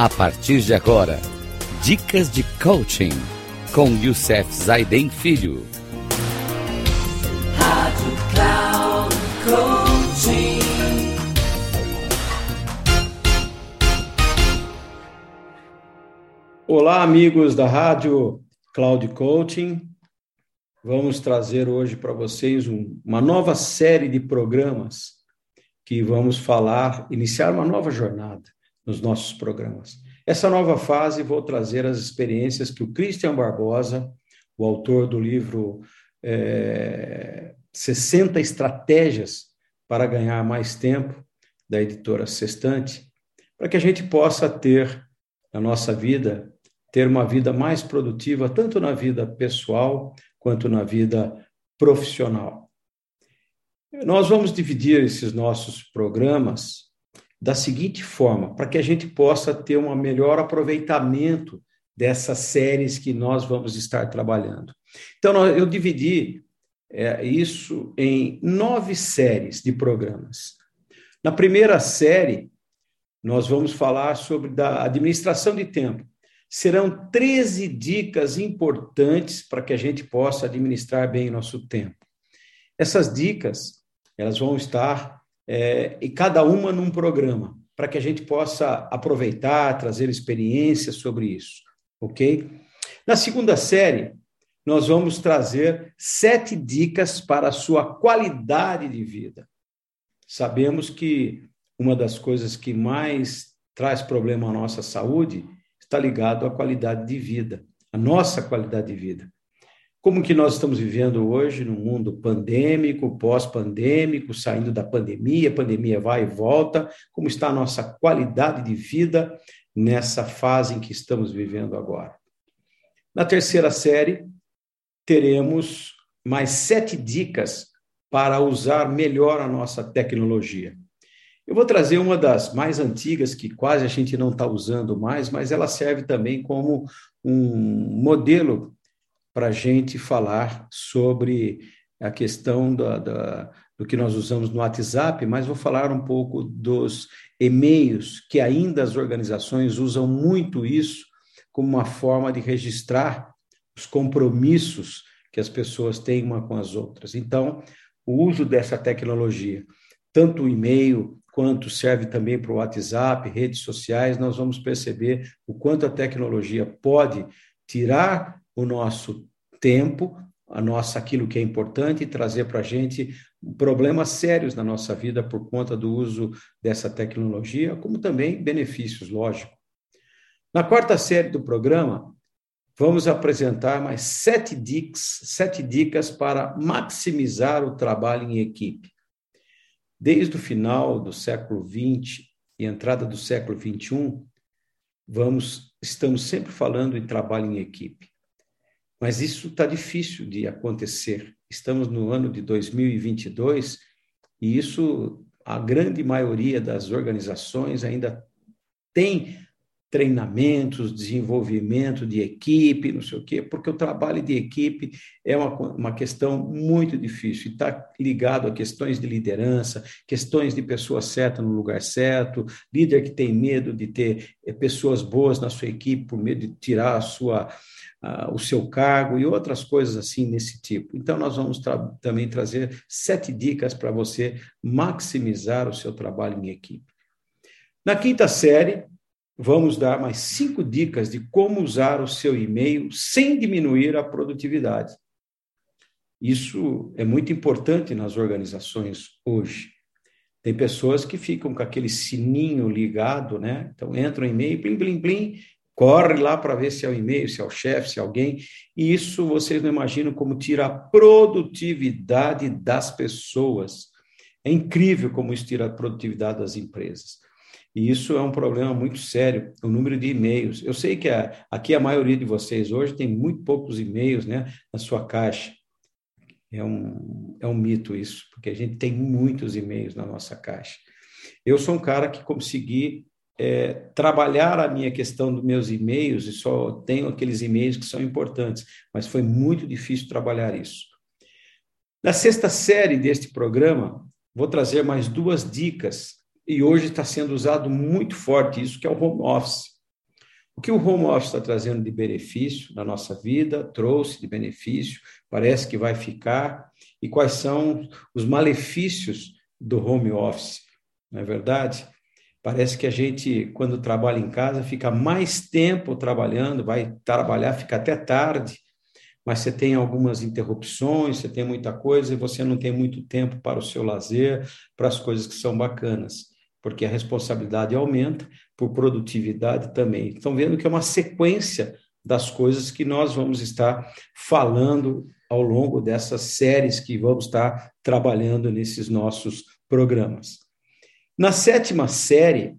A partir de agora, dicas de coaching com Youssef Zaiden Filho. Rádio Cloud Coaching. Olá, amigos da Rádio Cloud Coaching. Vamos trazer hoje para vocês um, uma nova série de programas que vamos falar, iniciar uma nova jornada nos nossos programas. Essa nova fase, vou trazer as experiências que o Christian Barbosa, o autor do livro é, 60 Estratégias para Ganhar Mais Tempo, da editora Sextante, para que a gente possa ter na nossa vida, ter uma vida mais produtiva, tanto na vida pessoal quanto na vida profissional. Nós vamos dividir esses nossos programas da seguinte forma, para que a gente possa ter um melhor aproveitamento dessas séries que nós vamos estar trabalhando. Então, eu dividi é, isso em nove séries de programas. Na primeira série, nós vamos falar sobre da administração de tempo. Serão 13 dicas importantes para que a gente possa administrar bem o nosso tempo. Essas dicas, elas vão estar é, e cada uma num programa, para que a gente possa aproveitar, trazer experiências sobre isso, ok? Na segunda série, nós vamos trazer sete dicas para a sua qualidade de vida. Sabemos que uma das coisas que mais traz problema à nossa saúde está ligado à qualidade de vida, a nossa qualidade de vida como que nós estamos vivendo hoje no mundo pandêmico, pós-pandêmico, saindo da pandemia, pandemia vai e volta, como está a nossa qualidade de vida nessa fase em que estamos vivendo agora. Na terceira série, teremos mais sete dicas para usar melhor a nossa tecnologia. Eu vou trazer uma das mais antigas, que quase a gente não está usando mais, mas ela serve também como um modelo para a gente falar sobre a questão da, da, do que nós usamos no WhatsApp, mas vou falar um pouco dos e-mails, que ainda as organizações usam muito isso como uma forma de registrar os compromissos que as pessoas têm uma com as outras. Então, o uso dessa tecnologia, tanto o e-mail quanto serve também para o WhatsApp, redes sociais, nós vamos perceber o quanto a tecnologia pode tirar o nosso tempo, a nossa aquilo que é importante e trazer para a gente problemas sérios na nossa vida por conta do uso dessa tecnologia, como também benefícios, lógico. Na quarta série do programa, vamos apresentar mais sete dicas, sete dicas para maximizar o trabalho em equipe. Desde o final do século XX e entrada do século XXI, vamos, estamos sempre falando em trabalho em equipe. Mas isso está difícil de acontecer. Estamos no ano de 2022 e isso, a grande maioria das organizações ainda tem treinamentos, desenvolvimento de equipe, não sei o quê, porque o trabalho de equipe é uma, uma questão muito difícil, está ligado a questões de liderança, questões de pessoa certa no lugar certo, líder que tem medo de ter eh, pessoas boas na sua equipe por medo de tirar a sua uh, o seu cargo e outras coisas assim nesse tipo. Então, nós vamos tra também trazer sete dicas para você maximizar o seu trabalho em equipe. Na quinta série, vamos dar mais cinco dicas de como usar o seu e-mail sem diminuir a produtividade. Isso é muito importante nas organizações hoje. Tem pessoas que ficam com aquele sininho ligado, né? Então entram em e-mail, plim, plim, plim, corre lá para ver se é o e-mail, se é o chefe, se é alguém. E isso vocês não imaginam como tira a produtividade das pessoas. É incrível como isso tira a produtividade das empresas. E isso é um problema muito sério, o número de e-mails. Eu sei que a, aqui a maioria de vocês hoje tem muito poucos e-mails né, na sua caixa. É um, é um mito isso, porque a gente tem muitos e-mails na nossa caixa. Eu sou um cara que consegui é, trabalhar a minha questão dos meus e-mails e só tenho aqueles e-mails que são importantes, mas foi muito difícil trabalhar isso. Na sexta série deste programa, vou trazer mais duas dicas, e hoje está sendo usado muito forte isso, que é o home office. O que o home office está trazendo de benefício na nossa vida, trouxe de benefício, parece que vai ficar, e quais são os malefícios do home office, não é verdade? Parece que a gente, quando trabalha em casa, fica mais tempo trabalhando, vai trabalhar, fica até tarde, mas você tem algumas interrupções, você tem muita coisa e você não tem muito tempo para o seu lazer, para as coisas que são bacanas porque a responsabilidade aumenta, por produtividade também. Estão vendo que é uma sequência das coisas que nós vamos estar falando ao longo dessas séries que vamos estar trabalhando nesses nossos programas. Na sétima série,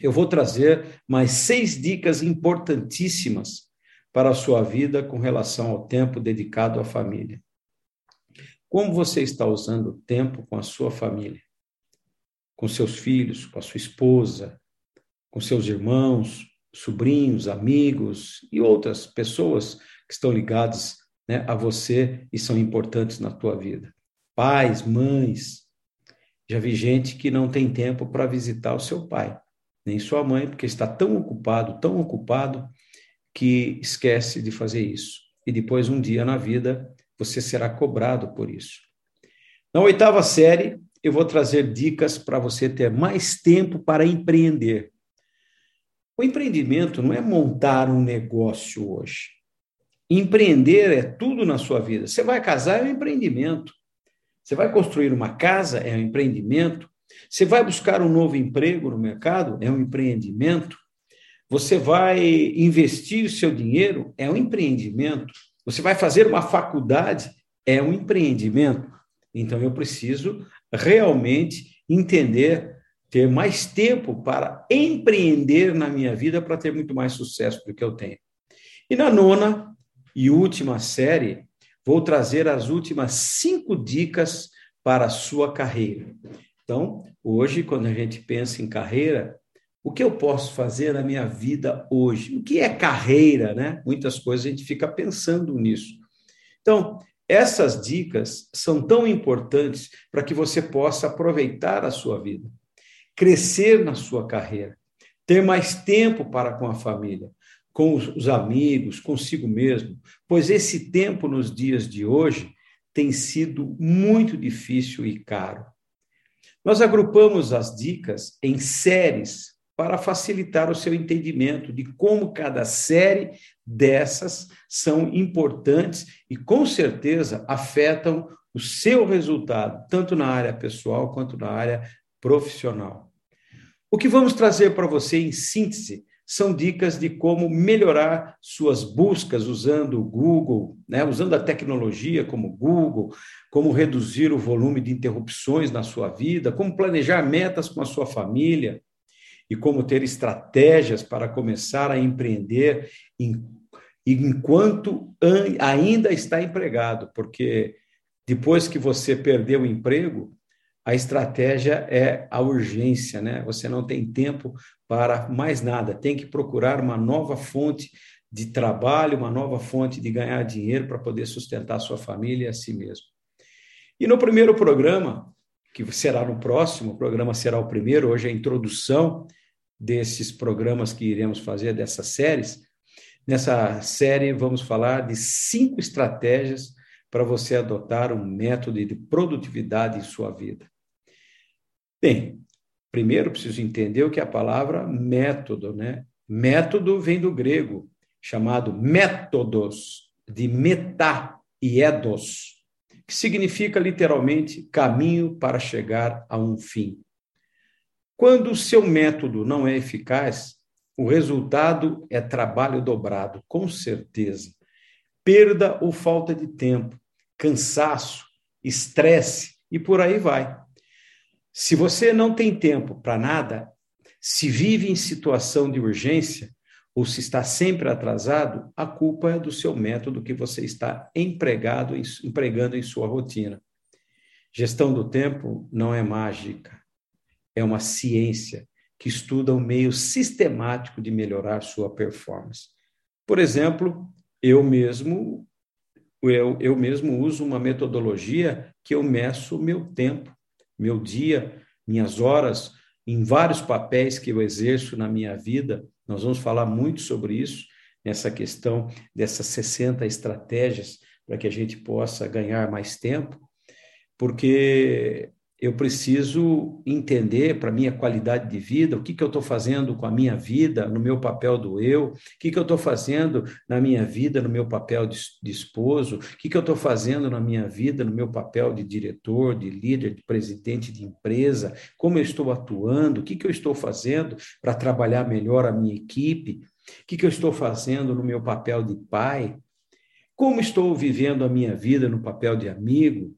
eu vou trazer mais seis dicas importantíssimas para a sua vida com relação ao tempo dedicado à família. Como você está usando o tempo com a sua família? com seus filhos, com a sua esposa, com seus irmãos, sobrinhos, amigos e outras pessoas que estão ligadas né, a você e são importantes na tua vida. Pais, mães. Já vi gente que não tem tempo para visitar o seu pai, nem sua mãe, porque está tão ocupado, tão ocupado, que esquece de fazer isso. E depois, um dia na vida, você será cobrado por isso. Na oitava série, eu vou trazer dicas para você ter mais tempo para empreender. O empreendimento não é montar um negócio hoje. Empreender é tudo na sua vida. Você vai casar, é um empreendimento. Você vai construir uma casa, é um empreendimento. Você vai buscar um novo emprego no mercado, é um empreendimento. Você vai investir seu dinheiro, é um empreendimento. Você vai fazer uma faculdade, é um empreendimento. Então eu preciso realmente entender, ter mais tempo para empreender na minha vida para ter muito mais sucesso do que eu tenho. E na nona e última série, vou trazer as últimas cinco dicas para a sua carreira. Então, hoje, quando a gente pensa em carreira, o que eu posso fazer na minha vida hoje? O que é carreira, né? Muitas coisas a gente fica pensando nisso. Então, essas dicas são tão importantes para que você possa aproveitar a sua vida, crescer na sua carreira, ter mais tempo para com a família, com os amigos, consigo mesmo, pois esse tempo nos dias de hoje tem sido muito difícil e caro. Nós agrupamos as dicas em séries para facilitar o seu entendimento de como cada série dessas são importantes e, com certeza, afetam o seu resultado, tanto na área pessoal quanto na área profissional. O que vamos trazer para você em síntese são dicas de como melhorar suas buscas usando o Google, né? usando a tecnologia como Google, como reduzir o volume de interrupções na sua vida, como planejar metas com a sua família, e como ter estratégias para começar a empreender em, enquanto ainda está empregado, porque depois que você perdeu o emprego, a estratégia é a urgência, né? Você não tem tempo para mais nada, tem que procurar uma nova fonte de trabalho, uma nova fonte de ganhar dinheiro para poder sustentar sua família e a si mesmo. E no primeiro programa, que será no próximo, o programa será o primeiro, hoje é a introdução, desses programas que iremos fazer, dessas séries. Nessa série, vamos falar de cinco estratégias para você adotar um método de produtividade em sua vida. Bem, primeiro preciso entender o que é a palavra método, né? Método vem do grego, chamado métodos, de metá e edos, que significa literalmente caminho para chegar a um fim. Quando o seu método não é eficaz, o resultado é trabalho dobrado, com certeza. Perda ou falta de tempo, cansaço, estresse e por aí vai. Se você não tem tempo para nada, se vive em situação de urgência ou se está sempre atrasado, a culpa é do seu método que você está empregado, empregando em sua rotina. Gestão do tempo não é mágica é uma ciência que estuda um meio sistemático de melhorar sua performance. Por exemplo, eu mesmo eu, eu mesmo uso uma metodologia que eu meço o meu tempo, meu dia, minhas horas, em vários papéis que eu exerço na minha vida, Nós vamos falar muito sobre isso, nessa questão dessas 60 estratégias para que a gente possa ganhar mais tempo, porque eu preciso entender para minha qualidade de vida o que, que eu estou fazendo com a minha vida, no meu papel do eu, o que, que eu estou fazendo na minha vida, no meu papel de, de esposo, o que, que eu estou fazendo na minha vida, no meu papel de diretor, de líder, de presidente de empresa, como eu estou atuando, o que, que eu estou fazendo para trabalhar melhor a minha equipe, o que, que eu estou fazendo no meu papel de pai, como estou vivendo a minha vida no papel de amigo.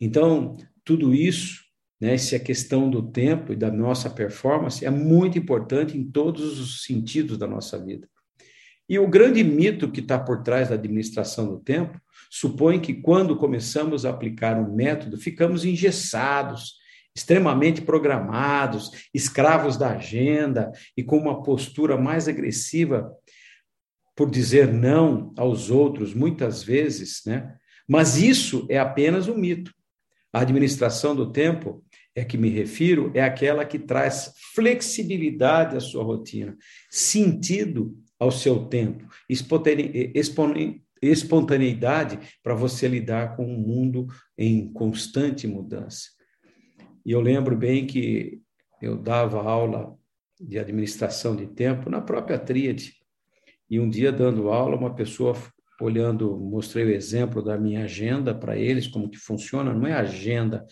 Então, tudo isso né? Se a questão do tempo e da nossa performance é muito importante em todos os sentidos da nossa vida. E o grande mito que está por trás da administração do tempo supõe que quando começamos a aplicar um método, ficamos engessados, extremamente programados, escravos da agenda e com uma postura mais agressiva por dizer não aos outros, muitas vezes, né? Mas isso é apenas um mito. A administração do tempo é que me refiro é aquela que traz flexibilidade à sua rotina, sentido ao seu tempo, espontaneidade para você lidar com um mundo em constante mudança. E eu lembro bem que eu dava aula de administração de tempo na própria Tríade. E um dia, dando aula, uma pessoa olhando, mostrei o exemplo da minha agenda para eles, como que funciona, não é agenda,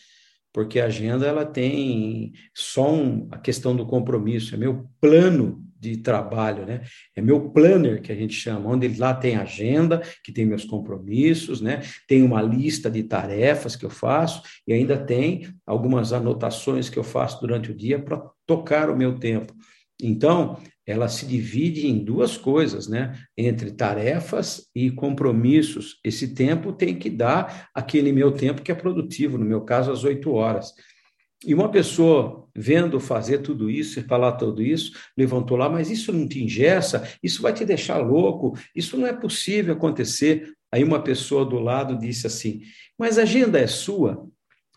porque a agenda ela tem só um, a questão do compromisso, é meu plano de trabalho, né? É meu planner que a gente chama, onde lá tem agenda, que tem meus compromissos, né? Tem uma lista de tarefas que eu faço e ainda tem algumas anotações que eu faço durante o dia para tocar o meu tempo. Então, ela se divide em duas coisas, né? Entre tarefas e compromissos. Esse tempo tem que dar aquele meu tempo que é produtivo, no meu caso, às oito horas. E uma pessoa vendo fazer tudo isso e falar tudo isso, levantou lá, mas isso não te ingessa, isso vai te deixar louco, isso não é possível acontecer. Aí uma pessoa do lado disse assim: Mas a agenda é sua,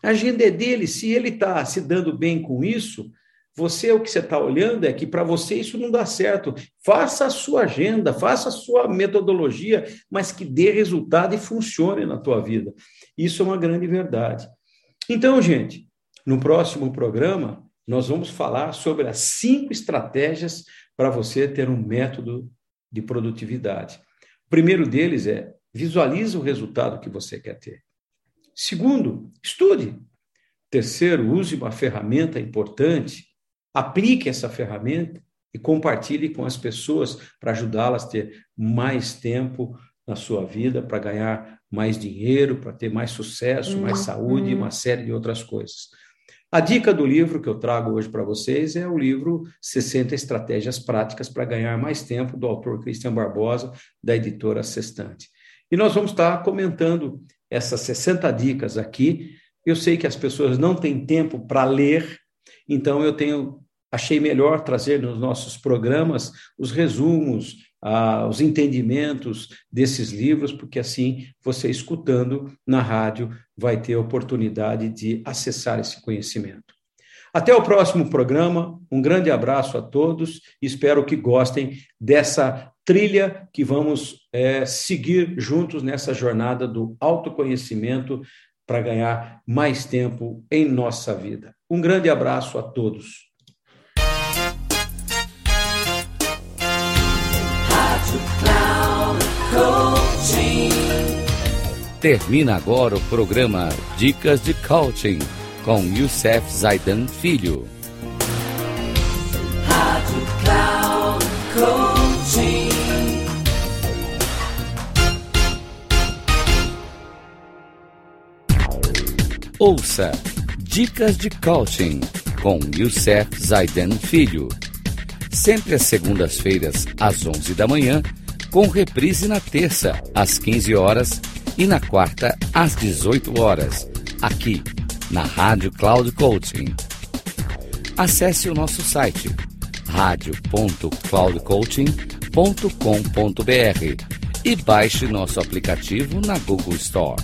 a agenda é dele, se ele está se dando bem com isso, você, o que você está olhando é que para você isso não dá certo. Faça a sua agenda, faça a sua metodologia, mas que dê resultado e funcione na tua vida. Isso é uma grande verdade. Então, gente, no próximo programa, nós vamos falar sobre as cinco estratégias para você ter um método de produtividade. O primeiro deles é visualize o resultado que você quer ter. Segundo, estude. Terceiro, use uma ferramenta importante Aplique essa ferramenta e compartilhe com as pessoas para ajudá-las a ter mais tempo na sua vida, para ganhar mais dinheiro, para ter mais sucesso, mais saúde e uma série de outras coisas. A dica do livro que eu trago hoje para vocês é o livro 60 Estratégias Práticas para Ganhar Mais Tempo, do autor Christian Barbosa, da editora Sextante. E nós vamos estar comentando essas 60 dicas aqui. Eu sei que as pessoas não têm tempo para ler, então eu tenho achei melhor trazer nos nossos programas os resumos, ah, os entendimentos desses livros, porque assim você escutando na rádio vai ter a oportunidade de acessar esse conhecimento. Até o próximo programa, um grande abraço a todos e espero que gostem dessa trilha que vamos é, seguir juntos nessa jornada do autoconhecimento para ganhar mais tempo em nossa vida. Um grande abraço a todos. Termina agora o programa Dicas de Coaching com Youssef Zaidan Filho. Rádio Cloud. Ouça Dicas de Coaching com Youssef Zaidan Filho. Sempre às segundas-feiras, às 11 da manhã, com reprise na terça, às 15 horas e na quarta, às 18 horas, aqui na Rádio Cloud Coaching. Acesse o nosso site radio.cloudcoaching.com.br e baixe nosso aplicativo na Google Store.